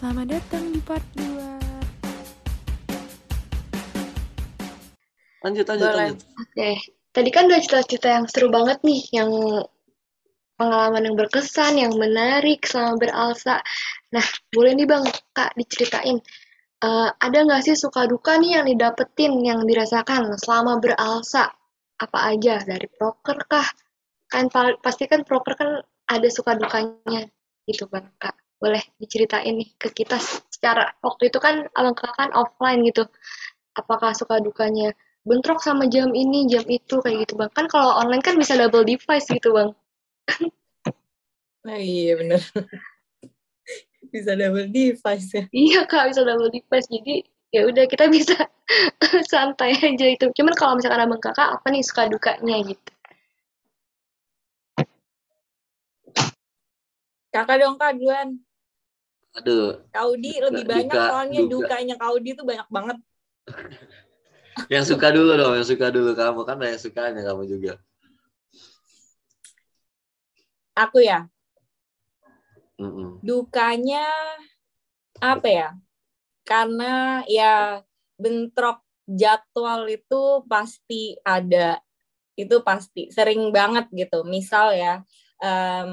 Selamat datang di part 2. Lanjut, lanjut, Boleh. lanjut. Oke, tadi kan udah cerita-cerita yang seru banget nih, yang pengalaman yang berkesan, yang menarik selama beralsa. Nah, boleh nih Bang, Kak, diceritain. eh, ada nggak sih suka duka nih yang didapetin, yang dirasakan selama beralsa? Apa aja? Dari proker kah? Kan pal- pasti kan proker kan ada suka dukanya gitu Bang, Kak. Boleh diceritain nih ke kita secara waktu itu kan abang kakak kan offline gitu. Apakah suka dukanya bentrok sama jam ini, jam itu kayak gitu bang. Kan kalau online kan bisa double device gitu bang. Nah, iya bener. Bisa double device ya. Iya kak bisa double device. Jadi ya udah kita bisa santai aja itu. Cuman kalau misalkan abang kakak apa nih suka dukanya gitu. Kakak dong kak duluan. Aduh, Kaudi lebih banyak duka- soalnya duka. dukanya Kaudi tuh banyak banget. yang suka dulu dong, yang suka dulu kamu kan banyak sukanya kamu juga. Aku ya, Mm-mm. dukanya apa ya? Karena ya bentrok jadwal itu pasti ada. Itu pasti sering banget gitu. Misal ya em,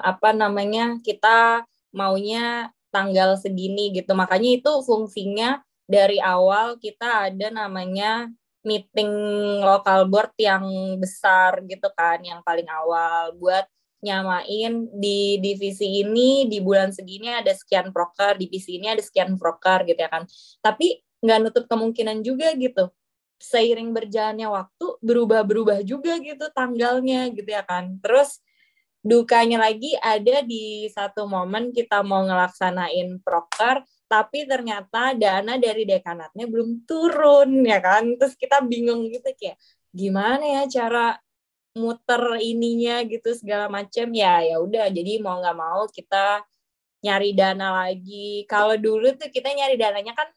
apa namanya? Kita maunya tanggal segini gitu. Makanya itu fungsinya dari awal kita ada namanya meeting local board yang besar gitu kan, yang paling awal buat nyamain di divisi ini di bulan segini ada sekian proker, divisi ini ada sekian proker gitu ya kan. Tapi nggak nutup kemungkinan juga gitu. Seiring berjalannya waktu berubah-berubah juga gitu tanggalnya gitu ya kan. Terus dukanya lagi ada di satu momen kita mau ngelaksanain proker tapi ternyata dana dari dekanatnya belum turun ya kan. Terus kita bingung gitu kayak gimana ya cara muter ininya? Gitu segala macam ya ya udah jadi mau nggak mau kita nyari dana lagi. Kalau dulu tuh kita nyari dananya kan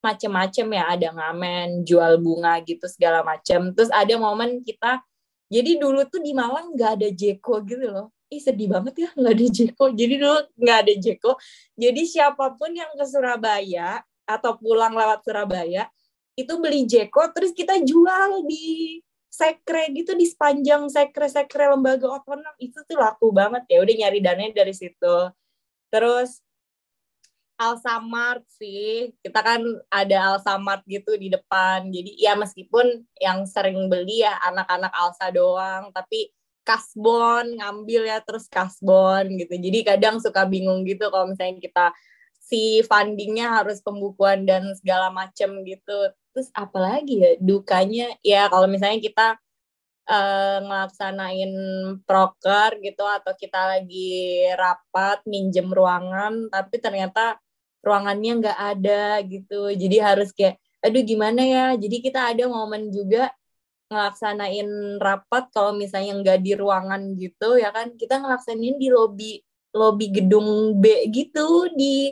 macem-macem ya ada ngamen jual bunga gitu segala macam terus ada momen kita jadi dulu tuh di Malang nggak ada Jeko gitu loh. Ih sedih banget ya nggak ada Jeko. Jadi dulu nggak ada Jeko. Jadi siapa pun yang ke Surabaya atau pulang lewat Surabaya itu beli Jeko terus kita jual di sekre gitu di sepanjang sekre-sekre lembaga otonom. Itu tuh laku banget ya. Udah nyari dananya dari situ. Terus Alsamart sih. Kita kan ada Alsamart gitu di depan. Jadi ya meskipun yang sering beli ya anak-anak Alsa doang tapi kasbon ngambil ya terus kasbon gitu. Jadi kadang suka bingung gitu kalau misalnya kita si fundingnya harus pembukuan dan segala macem gitu. Terus apalagi ya dukanya? Ya kalau misalnya kita eh, ngelaksanain proker gitu atau kita lagi rapat minjem ruangan tapi ternyata ruangannya nggak ada gitu. Jadi harus kayak aduh gimana ya? Jadi kita ada momen juga ngelaksanain rapat kalau misalnya nggak di ruangan gitu ya kan? Kita ngelaksanain di lobi lobi gedung B gitu di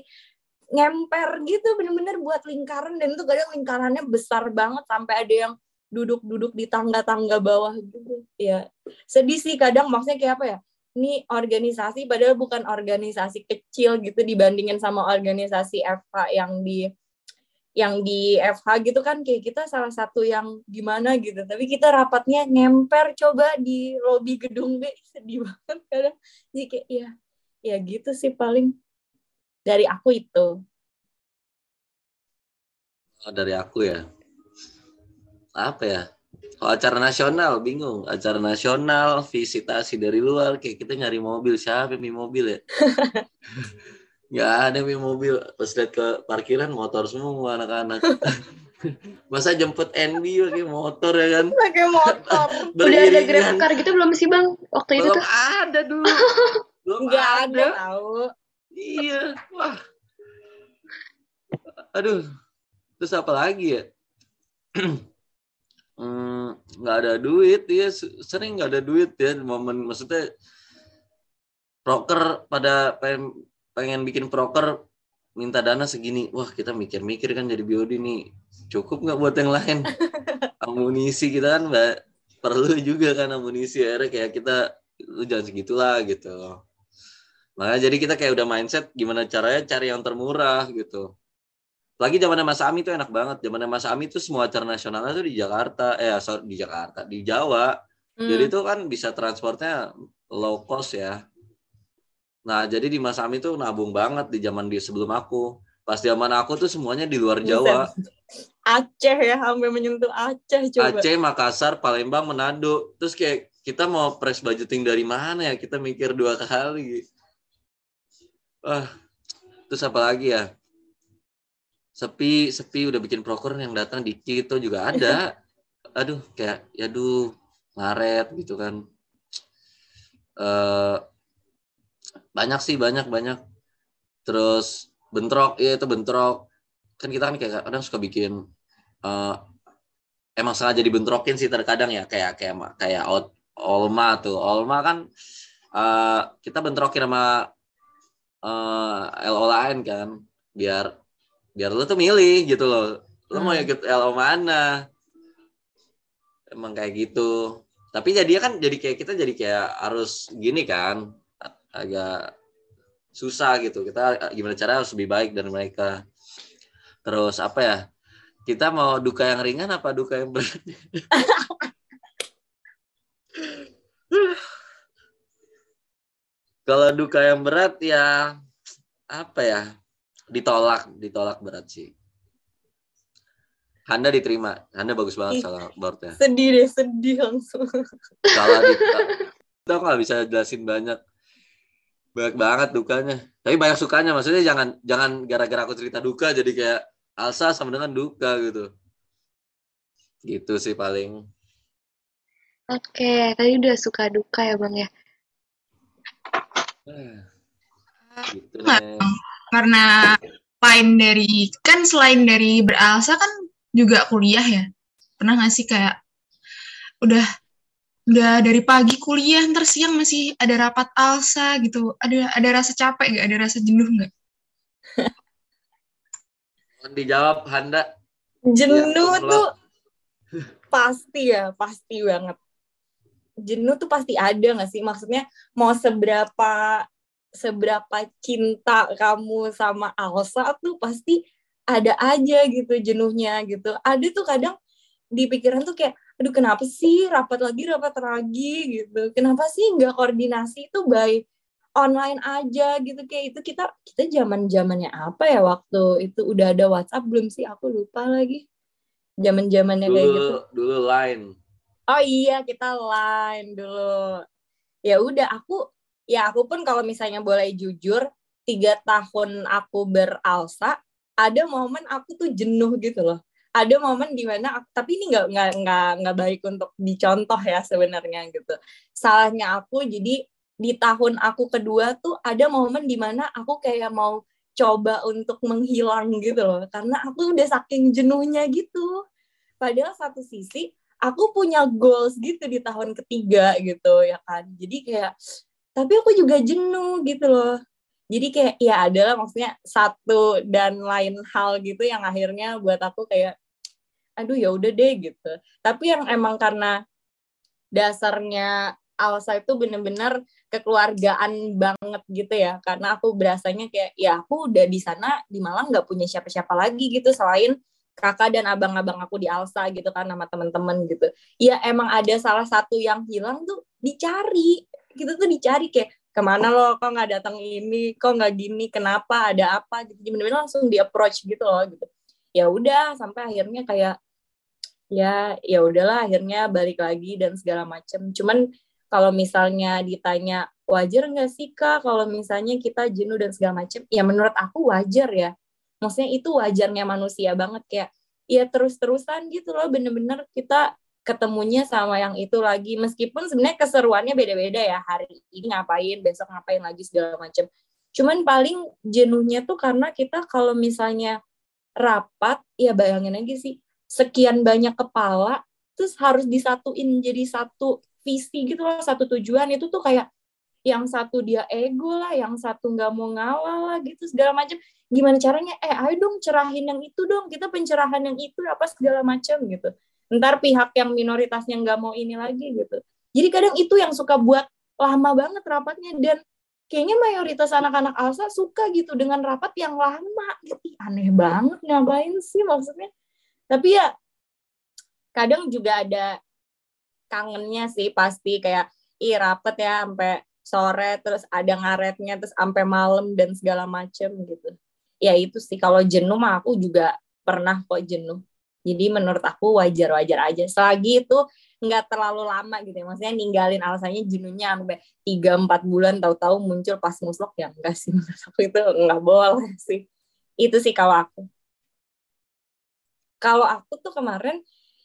ngemper gitu bener-bener buat lingkaran. Dan itu kadang lingkarannya besar banget sampai ada yang duduk-duduk di tangga-tangga bawah gitu. Ya sedih sih kadang maksudnya kayak apa ya ini organisasi padahal bukan organisasi kecil gitu dibandingin sama organisasi FH yang di yang di FH gitu kan kayak kita salah satu yang gimana gitu tapi kita rapatnya ngemper coba di lobi gedung B sedih banget kadang jadi kayak ya ya gitu sih paling dari aku itu Oh, dari aku ya. Apa ya? Kalau acara nasional bingung. Acara nasional, visitasi dari luar, kayak kita nyari mobil. Siapa yang mobil ya? Nggak ada yang mobil. Pas lihat ke parkiran, motor semua anak-anak. Masa jemput NB pakai motor ya kan? pakai motor Udah ada grab car gitu belum sih bang waktu itu Belum tuh? ada dulu. Belum nggak ada tahu Iya. Wah. Aduh. Terus apa lagi ya? Hmm, nggak ada duit ya sering nggak ada duit ya momen maksudnya proker pada pengen, pengen bikin proker minta dana segini. Wah kita mikir-mikir kan jadi biodi nih. Cukup nggak buat yang lain? Amunisi kita kan mbak perlu juga kan amunisi. Akhirnya kayak kita lu jangan segitulah gitu. Makanya jadi kita kayak udah mindset gimana caranya cari yang termurah gitu. Lagi zamannya Mas Ami tuh enak banget. Zamannya Mas Ami tuh semua acara nasionalnya tuh di Jakarta, eh sorry, di Jakarta, di Jawa. Hmm. Jadi tuh kan bisa transportnya low cost ya. Nah, jadi di Mas Ami tuh nabung banget di zaman di sebelum aku. Pas zaman aku tuh semuanya di luar Jawa. Aceh ya, sampai menyentuh Aceh coba. Aceh, Makassar, Palembang, Manado. Terus kayak kita mau press budgeting dari mana ya? Kita mikir dua kali. Wah, terus apa lagi ya? Sepi, sepi udah bikin proker yang datang dikit tuh juga ada. Aduh, kayak ya aduh, Maret gitu kan. Eh banyak sih, banyak banyak. Terus bentrok, ya itu bentrok. Kan kita kan kayak kadang suka bikin eh emang sengaja dibentrokin sih terkadang ya kayak kayak kayak out Olma tuh. Olma kan eh kita bentrokin sama eh LO lain kan biar biar lu tuh milih gitu loh. Lu mau Hmm. ikut LO mana? Emang kayak gitu. Tapi jadi kan jadi kayak kita jadi kayak harus gini kan agak susah gitu. Kita gimana cara harus lebih baik dari mereka. Terus apa ya? Kita mau duka yang ringan apa duka yang berat? Kalau duka yang berat ya apa ya? Ditolak, ditolak berat sih. Handa diterima. Handa bagus banget Ih. salah boardnya. Sedih deh, sedih langsung. Salah di kita nggak bisa jelasin banyak. Banyak banget dukanya. Tapi banyak sukanya. Maksudnya jangan jangan gara-gara aku cerita duka jadi kayak Alsa sama dengan duka gitu. Gitu sih paling. Oke, tadi udah suka duka ya Bang ya. Eh, Gitu Nggak, deh. Karena lain dari kan selain dari beralsa kan juga kuliah ya pernah nggak sih kayak udah udah dari pagi kuliah ntar siang masih ada rapat alsa gitu ada ada rasa capek gak ada rasa jenuh nggak Dijawab Handa. Jenuh Ya, tuh pasti ya, pasti banget. Jenuh tuh pasti ada gak sih? Maksudnya mau seberapa seberapa cinta kamu sama Alsa tuh pasti ada aja gitu jenuhnya gitu. Ada tuh kadang di pikiran tuh kayak, aduh kenapa sih rapat lagi, rapat lagi? gitu. Kenapa sih nggak koordinasi itu by online aja? gitu. Kayak itu kita kita zaman zamannya apa ya waktu itu? Udah ada WhatsApp belum sih? Aku lupa lagi zaman zamannya kayak gitu. Dulu dulu lain. oh iya kita line dulu. Ya udah aku ya aku pun kalau misalnya boleh jujur tiga tahun aku beralsa ada momen aku tuh jenuh gitu loh. Ada momen di mana aku, tapi ini nggak nggak nggak nggak baik untuk dicontoh ya sebenarnya gitu. Salahnya aku jadi di tahun aku kedua tuh ada momen di mana aku kayak mau coba untuk menghilang gitu loh. Karena aku udah saking jenuhnya gitu. Padahal satu sisi aku punya goals gitu di tahun ketiga gitu ya kan. Jadi kayak tapi aku juga jenuh gitu loh. Jadi kayak ya adalah maksudnya satu dan lain hal gitu yang akhirnya buat aku kayak aduh ya udah deh gitu. Tapi yang emang karena dasarnya Alsa itu bener-bener kekeluargaan banget gitu ya. Karena aku berasanya kayak ya aku udah di sana di Malang nggak punya siapa-siapa lagi gitu. Selain kakak dan abang-abang aku di Alsa gitu kan sama temen-temen gitu. Ya emang ada salah satu yang hilang tuh dicari gitu tuh dicari kayak ke mana lo? Kok nggak datang ini? Kok nggak gini? Kenapa? Ada apa? Gitu. Bener-bener langsung di approach gitu loh gitu. Ya udah sampai akhirnya kayak ya ya udahlah akhirnya balik lagi dan segala macem. Cuman kalau misalnya ditanya wajar nggak sih kak kalau misalnya kita jenuh dan segala macem? Ya menurut aku wajar ya. Maksudnya itu wajarnya manusia banget kayak ya terus-terusan gitu loh bener-bener kita ketemunya sama yang itu lagi. Meskipun sebenarnya keseruannya beda-beda ya hari ini ngapain besok ngapain lagi segala macem. Cuman paling jenuhnya tuh karena kita kalau misalnya rapat ya bayangin aja sih sekian banyak kepala terus harus disatuin jadi satu visi gitu loh satu tujuan itu tuh kayak yang satu dia ego lah yang satu nggak mau ngalah lah gitu segala macam gimana caranya? Eh ayo dong cerahin yang itu dong kita pencerahan yang itu apa segala macam gitu ntar pihak yang minoritasnya nggak mau ini lagi gitu. Jadi kadang itu yang suka buat lama banget rapatnya. Dan kayaknya mayoritas anak-anak Alsa suka gitu dengan rapat yang lama. Gitu. Aneh banget ngapain sih maksudnya? Tapi ya kadang juga ada kangennya sih pasti kayak ih rapet ya sampai sore terus ada ngaretnya terus sampai malam dan segala macem gitu. Ya itu sih kalau jenuh mah aku juga pernah kok jenuh jadi menurut aku wajar-wajar aja. Selagi itu nggak terlalu lama gitu ya. Maksudnya ninggalin alasannya jenuhnya sampai tiga empat bulan tahu-tahu muncul pas muslok ya enggak sih. Menurut aku itu nggak boleh sih. Itu sih kalau aku. Kalau aku tuh kemarin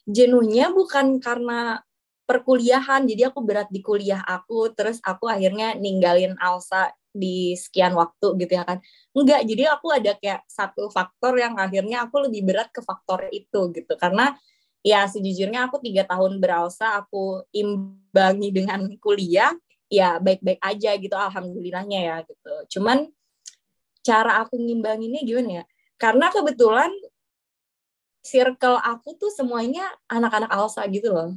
jenuhnya bukan karena perkuliahan. Jadi aku berat di kuliah aku. Terus aku akhirnya ninggalin Alsa di sekian waktu gitu ya kan. Enggak jadi aku ada kayak satu faktor yang akhirnya aku lebih berat ke faktor itu gitu. Karena ya sejujurnya aku tiga tahun beralsa aku imbangi dengan kuliah ya baik-baik aja gitu alhamdulillahnya ya gitu. Cuman cara aku ngimbanginnya gimana ya? Karena kebetulan circle aku tuh semuanya anak-anak alsa gitu loh.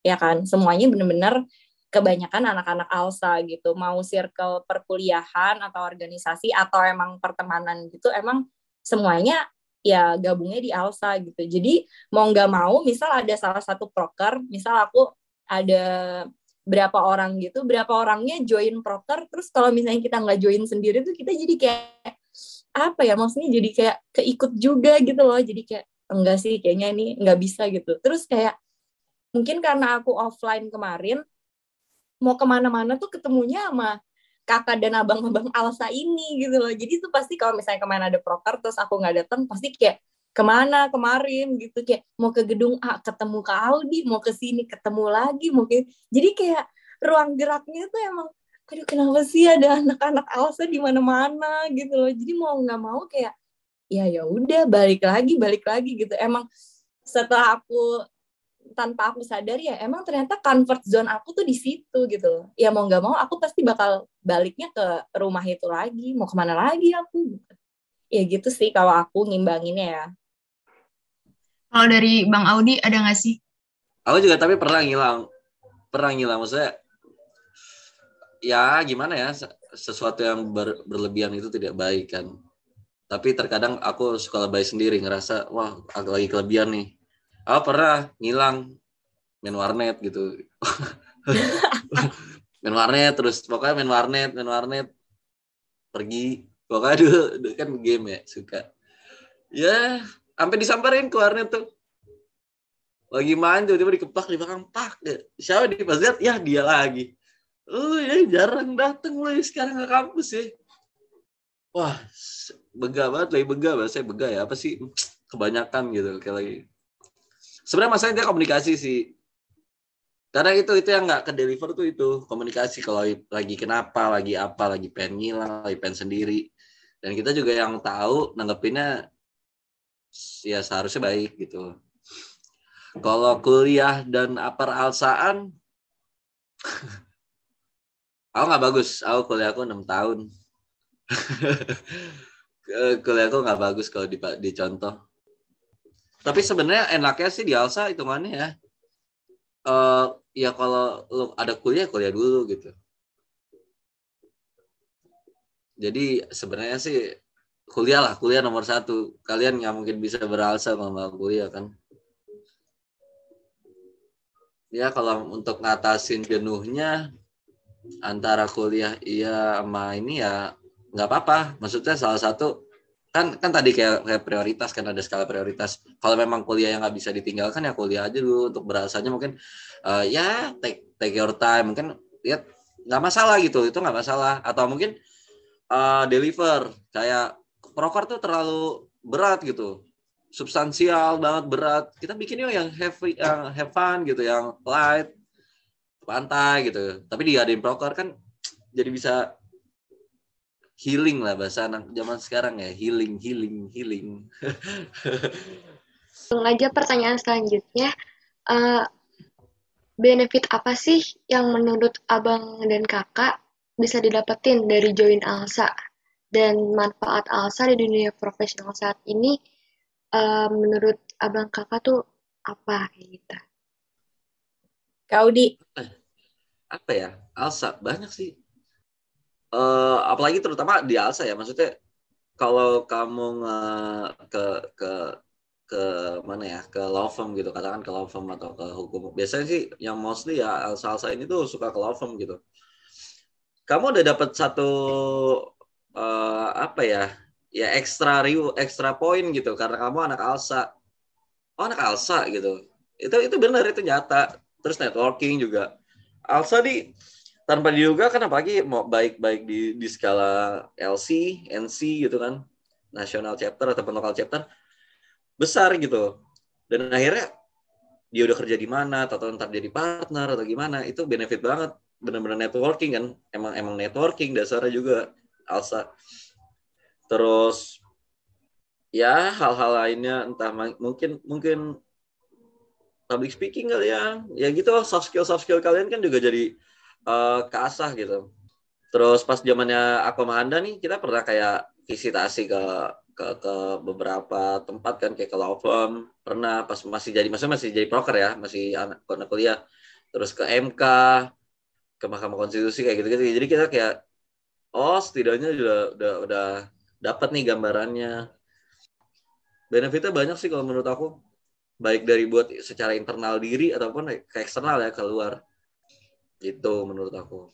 Ya kan semuanya bener-bener kebanyakan anak-anak alsa gitu. Mau circle perkuliahan atau organisasi atau emang pertemanan gitu emang semuanya ya gabungnya di Alsa gitu. Jadi mau nggak mau, misal ada salah satu proker, misal aku ada berapa orang gitu, berapa orangnya join proker, terus kalau misalnya kita nggak join sendiri tuh kita jadi kayak apa ya maksudnya jadi kayak keikut juga gitu loh. Jadi kayak enggak sih kayaknya ini nggak bisa gitu. Terus kayak mungkin karena aku offline kemarin mau ke mana-mana tuh ketemunya sama kakak dan abang-abang Alsa ini gitu loh. Jadi itu pasti kalau misalnya ke mana ada proker terus aku nggak datang pasti kayak ke mana? Kemarin gitu. Kayak mau ke gedung A ketemu ke Audi mau ke sini ketemu lagi mungkin jadi kayak ruang geraknya tuh emang aduh kenapa sih ada anak-anak Alsa di mana-mana? gitu loh. Jadi mau nggak mau kayak ya ya udah balik lagi balik lagi gitu. Emang setelah aku tanpa aku sadar ya emang ternyata comfort zone aku tuh di situ gitu ya mau nggak mau aku pasti bakal baliknya ke rumah itu lagi mau ke mana lagi aku? Gitu. ya gitu sih kalau aku ngimbanginnya ya. Kalau dari bang Audi ada nggak sih? Aku juga tapi pernah ngilang pernah ngilang. Maksudnya ya gimana ya sesuatu yang ber, berlebihan itu tidak baik kan. Tapi terkadang aku suka lebay sendiri ngerasa wah aku lagi kelebihan nih oh pernah ngilang main warnet gitu. Main warnet terus pokoknya main warnet main warnet. Pergi. Pokoknya dulu, dulu kan game ya suka. Ya sampai disamperin ke warnet tuh. Lagi main tiba-tiba dikepak di belakang pak ya. siapa di pas lihat ya dia lagi. Oh ya jarang dateng loh sekarang ke kampus ya. Wah bega banget lagi bega saya bega ya apa sih? Kebanyakan gitu kayak lagi sebenarnya masalahnya dia komunikasi sih. Karena itu itu yang nggak ke deliver tuh itu komunikasi kalau lagi kenapa lagi apa lagi pengen ngilang lagi pengen sendiri. Dan kita juga yang tahu nanggepinnya ya seharusnya baik gitu. Kalau kuliah dan apar alsaan aku nggak bagus. Aku kuliah aku enam tahun. Kuliah aku nggak bagus kalau dicontoh tapi sebenarnya enaknya sih di Alsa hitungannya ya. Uh, ya kalau lu ada kuliah kuliah dulu gitu. Jadi sebenarnya sih kuliah lah kuliah nomor satu. Kalian nggak mungkin bisa beralsa kalau nggak kuliah kan. Ya kalau untuk ngatasin jenuhnya antara kuliah iya sama ini ya nggak apa-apa. Maksudnya salah satu kan kan tadi kayak, kayak prioritas kan ada skala prioritas. Kalau memang kuliah yang nggak bisa ditinggalkan ya kuliah aja dulu untuk berasanya mungkin uh, ya take take your time. Mungkin ya nggak masalah gitu. Itu nggak masalah. Atau mungkin uh, deliver. Kayak proker tuh terlalu berat gitu. Substansial banget berat. Kita bikin yuk yang heavy yang have fun gitu yang light pantai gitu. Tapi diadain proker kan jadi bisa healing lah bahasa anak zaman sekarang ya. Healing healing healing. Langsung aja pertanyaan selanjutnya. Uh, benefit apa sih yang menurut abang dan kakak bisa didapetin dari join Alsa? Dan manfaat Alsa di dunia profesional saat ini uh, menurut abang kakak tuh apa kayak gitu kau di apa ya? Alsa banyak sih uh, apalagi terutama di Alsa ya maksudnya kalau kamu nge, ke ke ke mana ya ke law firm gitu katakan ke law firm atau ke hukum biasanya sih yang mostly ya Alsa Alsa ini tuh suka ke law firm gitu. Kamu udah dapat satu uh, apa ya ya ekstra riu ekstra poin gitu karena kamu anak Alsa. Oh anak Alsa gitu. Itu itu benar itu nyata. Terus networking juga. Alsa di tanpa diduga kan apalagi mau baik-baik di di skala LC, NC gitu kan, national chapter ataupun local chapter besar gitu. Dan akhirnya dia udah kerja di mana, atau ntar jadi partner atau gimana, itu benefit banget. Benar-benar networking kan, emang emang networking dasarnya juga Alsa. Terus ya hal-hal lainnya entah mungkin mungkin public speaking kali ya ya gitu soft skill soft skill kalian kan juga jadi uh, keasah gitu. Terus pas zamannya aku sama Anda nih, kita pernah kayak visitasi ke ke, ke beberapa tempat kan kayak ke law firm. Pernah pas masih jadi maksudnya masih jadi broker ya masih anak, anak kuliah. Terus ke MK ke Mahkamah Konstitusi kayak gitu gitu jadi kita kayak oh setidaknya udah udah udah dapat nih gambarannya. Benefitnya banyak sih kalau menurut aku. Baik dari buat secara internal diri ataupun ke eksternal ya keluar itu menurut aku.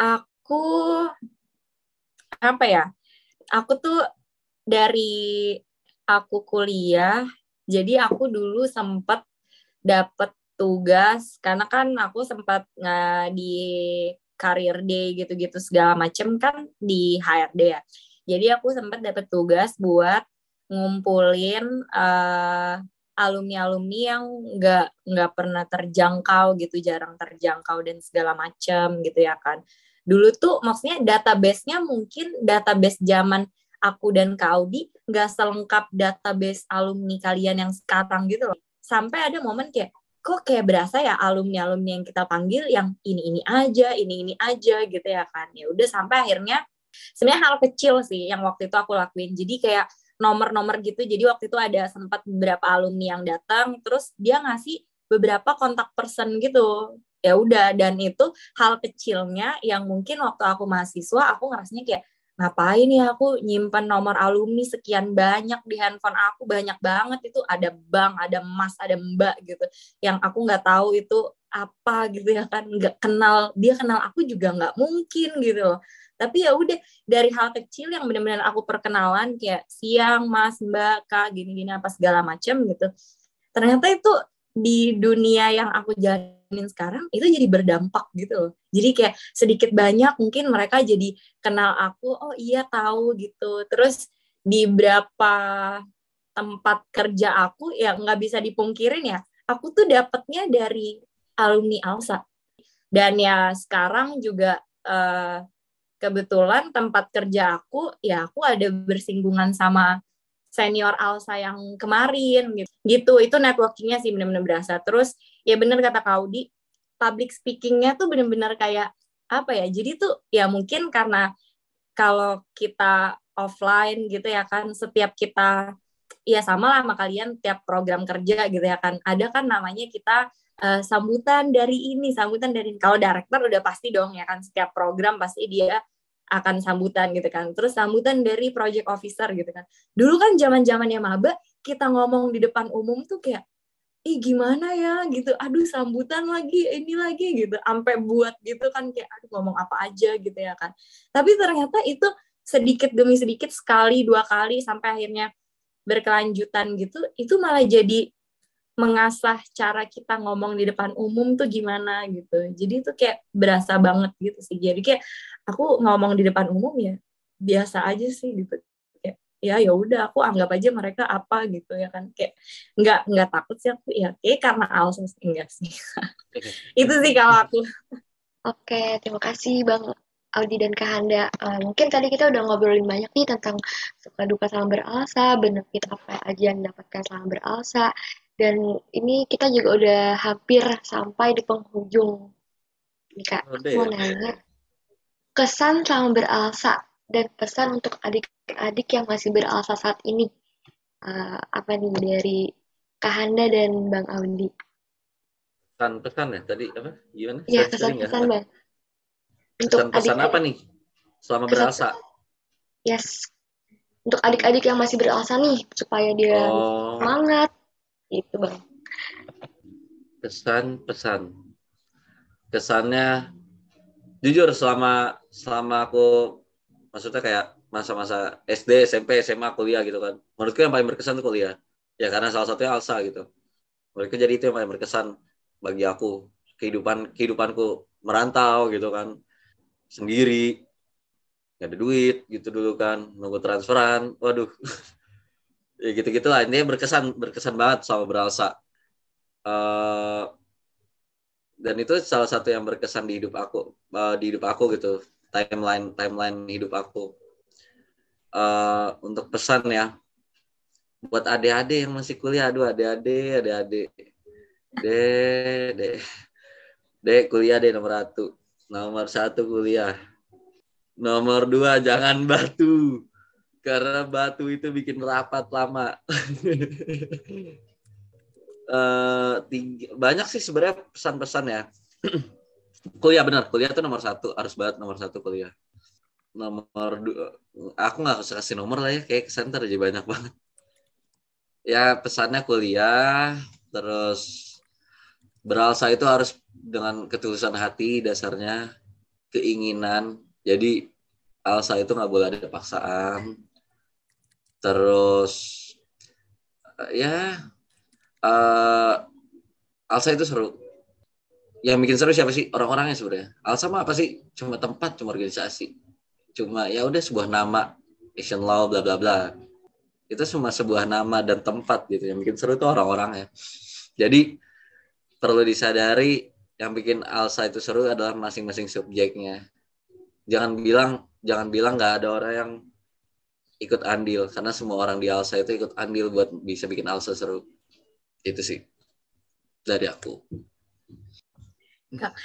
Aku apa ya? Aku tuh dari aku kuliah, jadi aku dulu sempat dapat tugas karena kan aku sempat nggak di career day gitu-gitu segala macem kan di HRD ya. Jadi aku sempat dapat tugas buat ngumpulin uh, alumni-alumni yang nggak nggak pernah terjangkau gitu jarang terjangkau dan segala macam gitu ya kan. Dulu tuh maksudnya database-nya mungkin database zaman aku dan Kaudi nggak selengkap database alumni kalian yang sekarang gitu loh. Sampai ada momen kayak kok kayak berasa ya alumni alumni yang kita panggil yang ini ini aja ini ini aja gitu ya kan. Ya udah sampai akhirnya sebenarnya hal kecil sih yang waktu itu aku lakuin. Jadi kayak nomor-nomor gitu. Jadi waktu itu ada sempat beberapa alumni yang datang, terus dia ngasih beberapa kontak person gitu. Ya udah, dan itu hal kecilnya yang mungkin waktu aku mahasiswa aku ngerasanya kayak ngapain ya aku nyimpan nomor alumni sekian banyak di handphone aku banyak banget itu ada bank ada emas ada mbak gitu yang aku nggak tahu itu apa gitu ya kan nggak kenal dia kenal aku juga nggak mungkin gitu loh. Tapi ya udah dari hal kecil yang benar-benar aku perkenalan kayak siang mas mbak kak gini-gini apa segala macam gitu ternyata itu di dunia yang aku jalanin sekarang itu jadi berdampak gitu loh. Jadi kayak sedikit banyak mungkin mereka jadi kenal aku oh iya tahu gitu. Terus di berapa tempat kerja aku ya nggak bisa dipungkirin ya aku tuh dapetnya dari alumni Alsa dan ya sekarang juga uh, kebetulan tempat kerja aku ya aku ada bersinggungan sama senior Alsa yang kemarin gitu. Gitu, itu networkingnya sih benar-benar berasa. Terus ya benar kata Kaudi, public speakingnya tuh benar-benar kayak apa ya? Jadi tuh ya mungkin karena kalau kita offline gitu ya kan, setiap kita ya sama lah sama kalian tiap program kerja gitu ya kan. Ada kan namanya kita uh, sambutan dari ini, sambutan dari kalau director udah pasti dong ya kan setiap program pasti dia akan sambutan gitu kan. Terus sambutan dari project officer gitu kan. Dulu kan zaman-zamannya maba kita ngomong di depan umum tuh kayak ih gimana ya gitu. Aduh sambutan lagi ini lagi gitu. Sampai buat gitu kan kayak aduh ngomong apa aja gitu ya kan. Tapi ternyata itu sedikit demi sedikit sekali dua kali sampai akhirnya berkelanjutan gitu itu malah jadi mengasah cara kita ngomong di depan umum tuh gimana gitu. Jadi itu kayak berasa banget gitu sih. Jadi kayak aku ngomong di depan umum ya biasa aja sih gitu. Kayak ya ya udah aku anggap aja mereka apa gitu ya kan. Kayak nggak nggak takut sih aku ya kayak karena alasan enggak sih. itu sih kalau aku. Oke, terima kasih Bang Audi dan Kahanda. Uh, mungkin tadi kita udah ngobrolin banyak nih tentang suka duka salam beralsa, benefit apa aja yang dapatkan salam beralsa, dan ini kita juga udah hampir sampai di penghujung. Nih Kak, aku mau ya? nanya. Kesan selama beralsa dan pesan untuk adik-adik yang masih beralsa saat ini. Uh, apa nih dari Kak Handa dan Bang Audi? Pesan-pesan ya tadi apa? Gimana? Iya, pesan-pesan Bang. Untuk Pesan-pesan adik- apa nih selama Pesan- berasa? Yes. Untuk adik-adik yang masih berasa nih, supaya dia Oh, semangat. Gitu, Bang. pesan-pesan. Kesannya jujur selama selama aku maksudnya kayak masa-masa SD, SMP, SMA, kuliah gitu kan. Menurutku yang paling berkesan tuh kuliah. Ya karena salah satunya Alsa gitu. Menurutku jadi itu yang paling berkesan bagi aku. Kehidupan kehidupanku merantau gitu kan. Sendiri. Gak ada duit gitu dulu kan. Nunggu transferan. Waduh. ya gitu-gitu lah. Intinya berkesan berkesan banget sama beralsa. Eh, dan itu salah satu yang berkesan di hidup aku eh, di hidup aku gitu. Timeline timeline hidup aku. Eh, untuk pesan ya. Buat adik-adik yang masih kuliah. Aduh adik-adik adik-adik. Deh deh deh kuliah deh nomor satu. Nomor satu kuliah. Nomor dua jangan batu karena batu itu bikin rapat lama eh tiga- banyak sih sebenarnya pesan-pesan ya. kuliah benar, kuliah tuh nomor satu, harus banget nomor satu kuliah. Nomor dua, aku nggak usah kasih nomor lah ya, kayak ntar jadi banyak banget. Ya pesannya kuliah, terus beralsa itu harus dengan ketulusan hati dasarnya, keinginan. Jadi alsa itu nggak boleh ada paksaan. Terus ya eh Alsa itu seru. Yang bikin seru siapa sih? Orang-orangnya sebenarnya. Alsa mah apa sih? Cuma tempat, cuma organisasi. Cuma ya udah sebuah nama, Asian Law, bla bla bla. Itu cuma sebuah nama dan tempat gitu. Yang bikin seru itu orang-orangnya. Jadi perlu disadari yang bikin Alsa itu seru adalah masing-masing subjeknya. Jangan bilang, jangan bilang nggak ada orang yang ikut andil karena semua orang di Alsa itu ikut andil buat bisa bikin Alsa seru. Itu sih dari aku.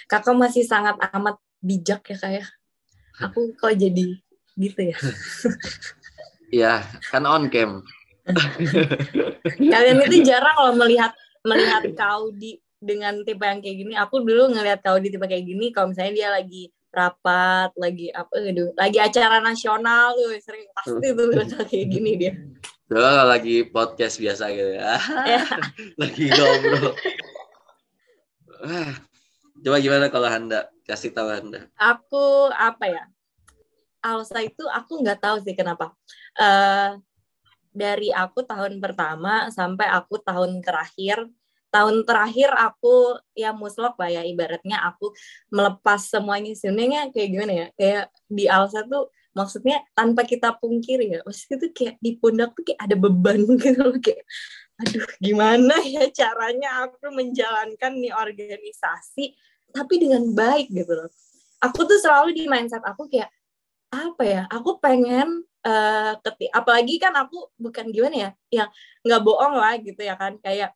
Kakak masih sangat amat bijak ya kayak. Aku kok jadi gitu ya. Iya, kan on cam. Kalian itu jarang loh melihat melihat kau di dengan tipe yang kayak gini. Aku dulu ngelihat kau di tipe kayak gini kalau misalnya dia lagi rapat, lagi apa aduh, lagi acara nasional tuh sering pasti tuh kayak gini dia. Tuh lagi podcast biasa gitu ya. Ya. lagi ngobrol. Coba gimana kalau Anda? Kasih tahu Anda. Aku apa ya? Alsa itu aku nggak tahu sih kenapa. Eh dari aku tahun pertama sampai aku tahun terakhir, tahun terakhir aku ya muslok lah ya ibaratnya aku melepas semuanya sebenarnya kayak gimana ya? Kayak di Alsa tuh maksudnya tanpa kita pungkiri ya, maksudnya tuh kayak di pundak tuh kayak ada beban gitu loh kayak aduh gimana ya caranya aku menjalankan nih organisasi tapi dengan baik gitu loh. Aku tuh selalu di mindset aku kayak apa ya? Aku pengen uh, keti apalagi kan aku bukan gimana ya, yang nggak bohong lah gitu ya kan kayak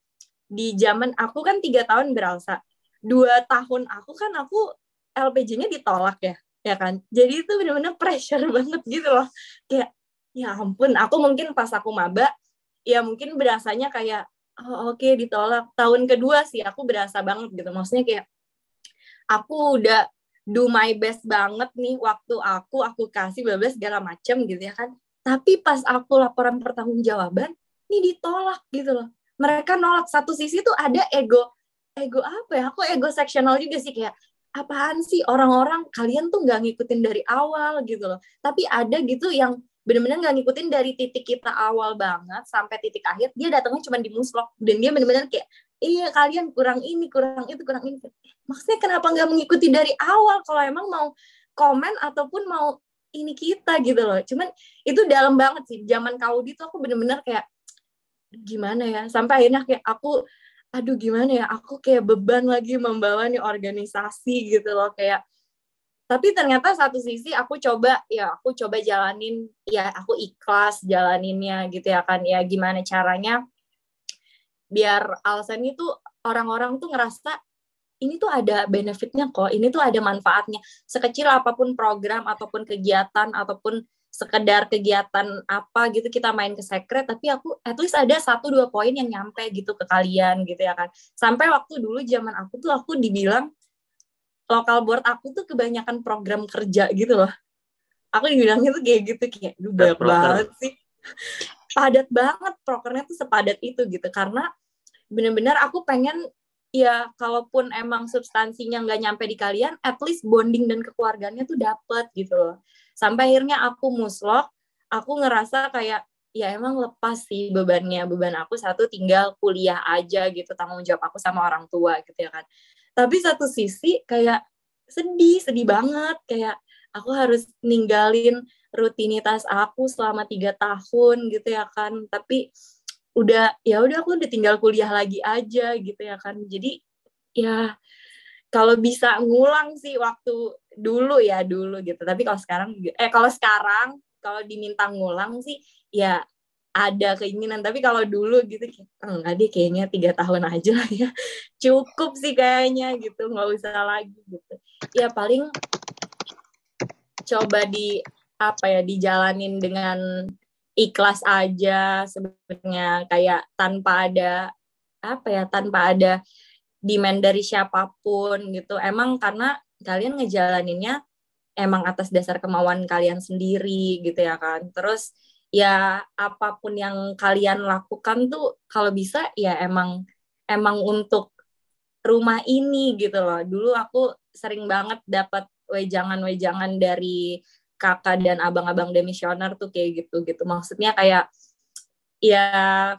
di zaman aku kan tiga tahun beralsa, dua tahun aku kan aku LPJ-nya ditolak ya, ya kan. Jadi itu benar-benar pressure banget gitu loh. Kayak ya ampun, aku mungkin pas aku maba ya mungkin berasanya kayak oh, oke okay, ditolak. Tahun kedua sih aku berasa banget gitu. Maksudnya kayak aku udah do my best banget nih waktu aku aku kasih bla segala macem gitu ya kan tapi pas aku laporan pertanggungjawaban ini ditolak gitu loh mereka nolak. Satu sisi tuh ada ego ego apa ya? Aku ego seksional juga sih kayak apaan sih orang-orang? Kalian tuh nggak ngikutin dari awal gitu loh. Tapi ada gitu yang benar-benar nggak ngikutin dari titik kita awal banget sampai titik akhir dia datangnya cuma di muslok. Dan dia benar-benar kayak iya kalian kurang ini kurang itu kurang ini. Maksudnya kenapa nggak mengikuti dari awal kalau emang mau komen ataupun mau ini kita gitu loh. Cuman itu dalam banget sih. Zaman kaudi tuh aku bener-bener kayak gimana ya sampai akhirnya kayak aku aduh gimana ya aku kayak beban lagi membawa nih organisasi gitu loh kayak tapi ternyata satu sisi aku coba ya aku coba jalanin ya aku ikhlas jalaninnya gitu ya kan ya gimana caranya biar alasan itu orang-orang tuh ngerasa ini tuh ada benefitnya kok, ini tuh ada manfaatnya. Sekecil apa pun program ataupun kegiatan ataupun sekedar kegiatan apa gitu kita main ke secret, tapi aku at least ada satu dua poin yang nyampe gitu ke kalian gitu ya kan. Sampai waktu dulu zaman aku tuh aku dibilang lokal board aku tuh kebanyakan program kerja gitu loh. Aku dibilangnya tuh kayak gitu kayak "Duh, banyak banget sih. Padat banget prokernya tuh sepadat itu gitu karena bener-bener aku pengen ya kalaupun emang substansinya nggak nyampe di kalian at least bonding dan kekeluargaannya tuh dapet gitu loh sampai akhirnya aku muslok aku ngerasa kayak ya emang lepas sih bebannya. Beban aku satu tinggal kuliah aja gitu tanggung jawab aku sama orang tua gitu ya kan. Tapi satu sisi kayak sedih sedih banget. Kayak aku harus ninggalin rutinitas aku selama tiga tahun gitu ya kan. Tapi udah ya udah aku udah tinggal kuliah lagi aja gitu ya kan. Jadi ya kalau bisa ngulang sih waktu dulu ya dulu gitu. Tapi kalau sekarang eh kalau sekarang kalau diminta ngulang sih ya ada keinginan. Tapi kalau dulu gitu "Oh, enggak deh kayaknya tiga tahun aja lah ya. Cukup sih kayaknya gitu nggak usah lagi gitu. Ya paling coba di apa ya dijalanin dengan ikhlas aja sebenarnya. Kayak tanpa ada apa ya tanpa ada demand dari siapa pun gitu. Emang karena kalian ngejalaninnya emang atas dasar kemauan kalian sendiri gitu ya kan. Terus ya apa pun yang kalian lakukan tuh kalau bisa ya emang emang untuk rumah ini gitu loh. Dulu aku sering banget dapat wejangan-wejangan dari kakak dan abang-abang demisioner tuh kayak gitu gitu maksudnya kayak ya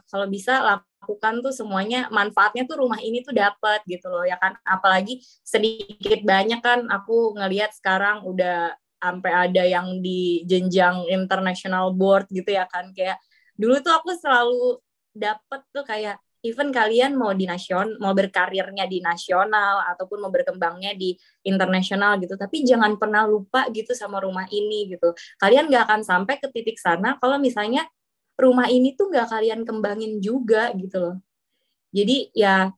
kalau bisa lakukan tuh semuanya manfaatnya tuh rumah ini tuh dapat gitu loh ya kan? Apalagi sedikit banyak kan aku ngelihat sekarang udah sampai ada yang di jenjang international board gitu ya kan? Kayak dulu tuh aku selalu dapet tuh kayak even kalian mau di nasional mau berkarirnya di nasional ataupun mau berkembangnya di internasional gitu tapi jangan pernah lupa gitu sama rumah ini gitu. Kalian nggak akan sampai ke titik sana kalau misalnya rumah ini tuh nggak kalian kembangin juga gitu loh. Jadi ya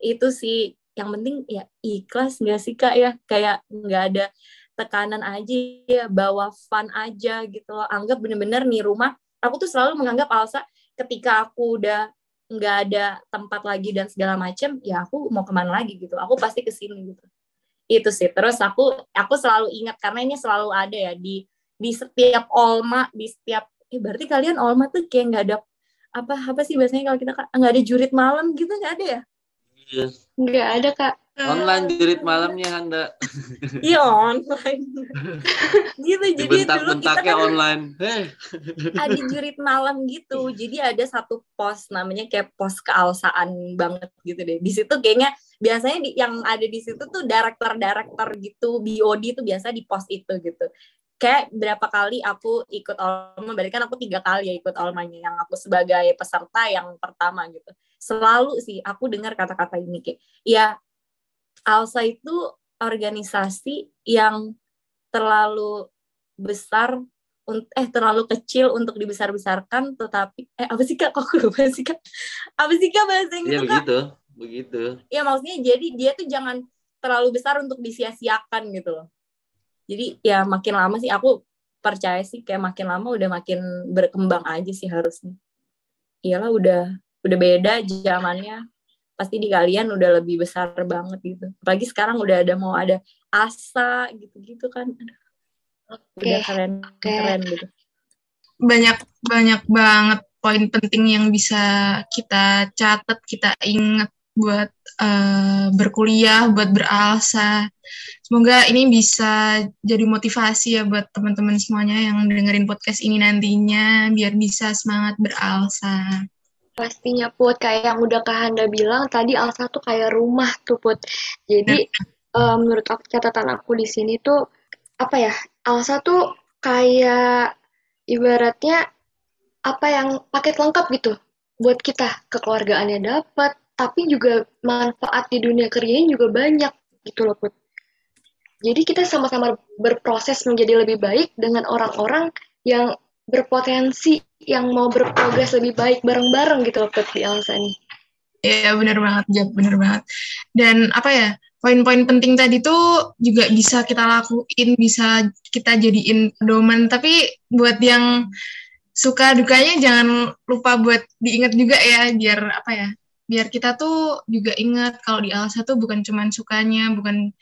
itu sih yang penting ya ikhlas nggak sih kak ya? Kayak nggak ada tekanan aja ya bawa fun aja gitu loh. Anggap bener-bener nih rumah aku tuh selalu menganggap Alsa ketika aku udah nggak ada tempat lagi dan segala macem ya aku mau ke mana lagi gitu. Aku pasti ke sini gitu. Itu sih. Terus aku aku selalu ingat karena ini selalu ada ya di di setiap olma di setiap eh berarti kalian olma tuh kayak nggak ada apa apa sih biasanya kalau kita nggak ada jurit malam gitu nggak ada ya Iya. Nggak ada, Kak. Online jurit malamnya Anda. iya online gitu jadi dulu kita kan online. Eh. ada jurit malam gitu jadi ada satu pos namanya kayak pos kealsaan banget gitu deh di situ kayaknya biasanya di, yang ada di situ tuh director-director gitu BOD tuh biasa di pos itu gitu kayak berapa kali aku ikut Olma, berarti kan aku tiga kali ya ikut Olmanya, yang aku sebagai peserta yang pertama gitu. Selalu sih aku dengar kata-kata ini kayak, ya Alsa itu organisasi yang terlalu besar, eh terlalu kecil untuk dibesar-besarkan, tetapi, eh apa sih kak, kok lupa sih kak? Apa sih kak bahasa Iya Inggris kak? begitu, begitu. Ya maksudnya jadi dia tuh jangan terlalu besar untuk disia-siakan gitu loh jadi ya makin lama sih aku percaya sih kayak makin lama udah makin berkembang aja sih harusnya. Iyalah udah udah beda zamannya. Pasti di kalian udah lebih besar banget gitu. Apalagi sekarang udah ada mau ada asa gitu-gitu kan. Oke. udah keren oke. keren gitu. Banyak banyak banget poin penting yang bisa kita catat, kita ingat buat eh, berkuliah, buat beralsa. Semoga ini bisa jadi motivasi ya buat teman-teman semuanya yang dengerin podcast ini nantinya biar bisa semangat beralsa. Pastinya Put, kayak yang udah Kak Handa bilang tadi Alsa tuh kayak rumah tuh Put. Jadi eh, menurut aku catatan aku di sini tuh apa ya? Alsa tuh kayak ibaratnya apa yang paket lengkap gitu buat kita. Kekeluargaannya dapat, tapi juga manfaat di dunia kerjanya juga banyak gitu loh Put. Jadi kita sama-sama berproses menjadi lebih baik dengan orang-orang yang berpotensi yang mau berprogres lebih baik bareng-bareng gitu loh Put di Alsa nih. Iya bener banget, Jap, bener banget. Dan apa ya, poin-poin penting tadi tuh juga bisa kita lakuin, bisa kita jadiin pedoman. Tapi buat yang suka dukanya jangan lupa buat diingat juga ya, biar apa ya, biar kita tuh juga ingat kalau di Alsa tuh bukan cuman sukanya, bukan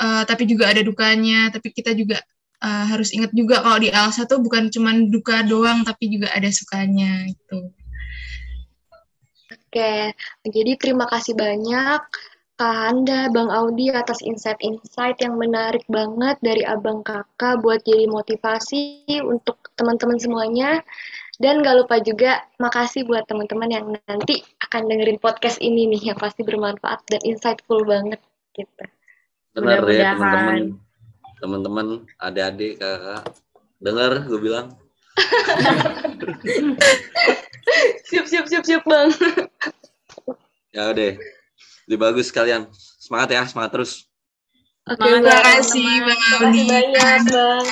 uh, tapi juga ada dukanya tapi kita juga uh, harus ingat juga kalau di Elsa tuh bukan cuma duka doang tapi juga ada sukanya itu Oke, jadi terima kasih banyak Kak Handa, Bang Audi atas insight-insight yang menarik banget dari Abang Kakak buat jadi motivasi untuk teman-teman semuanya. Dan gak lupa juga makasih buat teman-teman yang nanti akan dengerin podcast ini nih yang pasti bermanfaat dan insightful banget gitu. Benar ya teman-teman. Teman-teman, adik-adik, kakak. Dengar gue bilang. siap, siap, siap, siap, Bang. ya udah. Lebih bagus kalian. Semangat ya, semangat terus. Oke, okay, terima kasih Bang Audi. banyak, Bang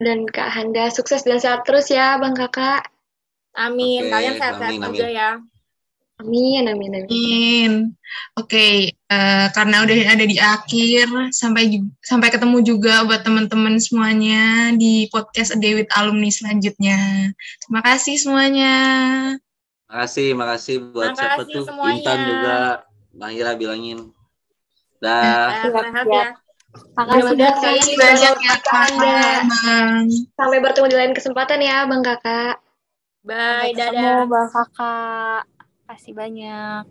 dan Kak Handa. Sukses dan sehat terus ya, Bang Kakak. Amin. Okay, Kalian sehat-sehat juga ya. Amin, amin, amin. amin. Oke, okay, uh, eh, karena udah ada di akhir, sampai sampai ketemu juga buat teman-teman semuanya di podcast Dewit Alumni selanjutnya. Terima kasih semuanya. Makasih, makasih buat makasih siapa tuh semuanya. Intan juga, Bang Ira bilangin. Dah. Sehat-sehat ya. Makasih kasih banyak ya Anda. Sampai bertemu di lain kesempatan ya Bang Kakak. Bye, dadah. Bang Kakak. Kasih banyak.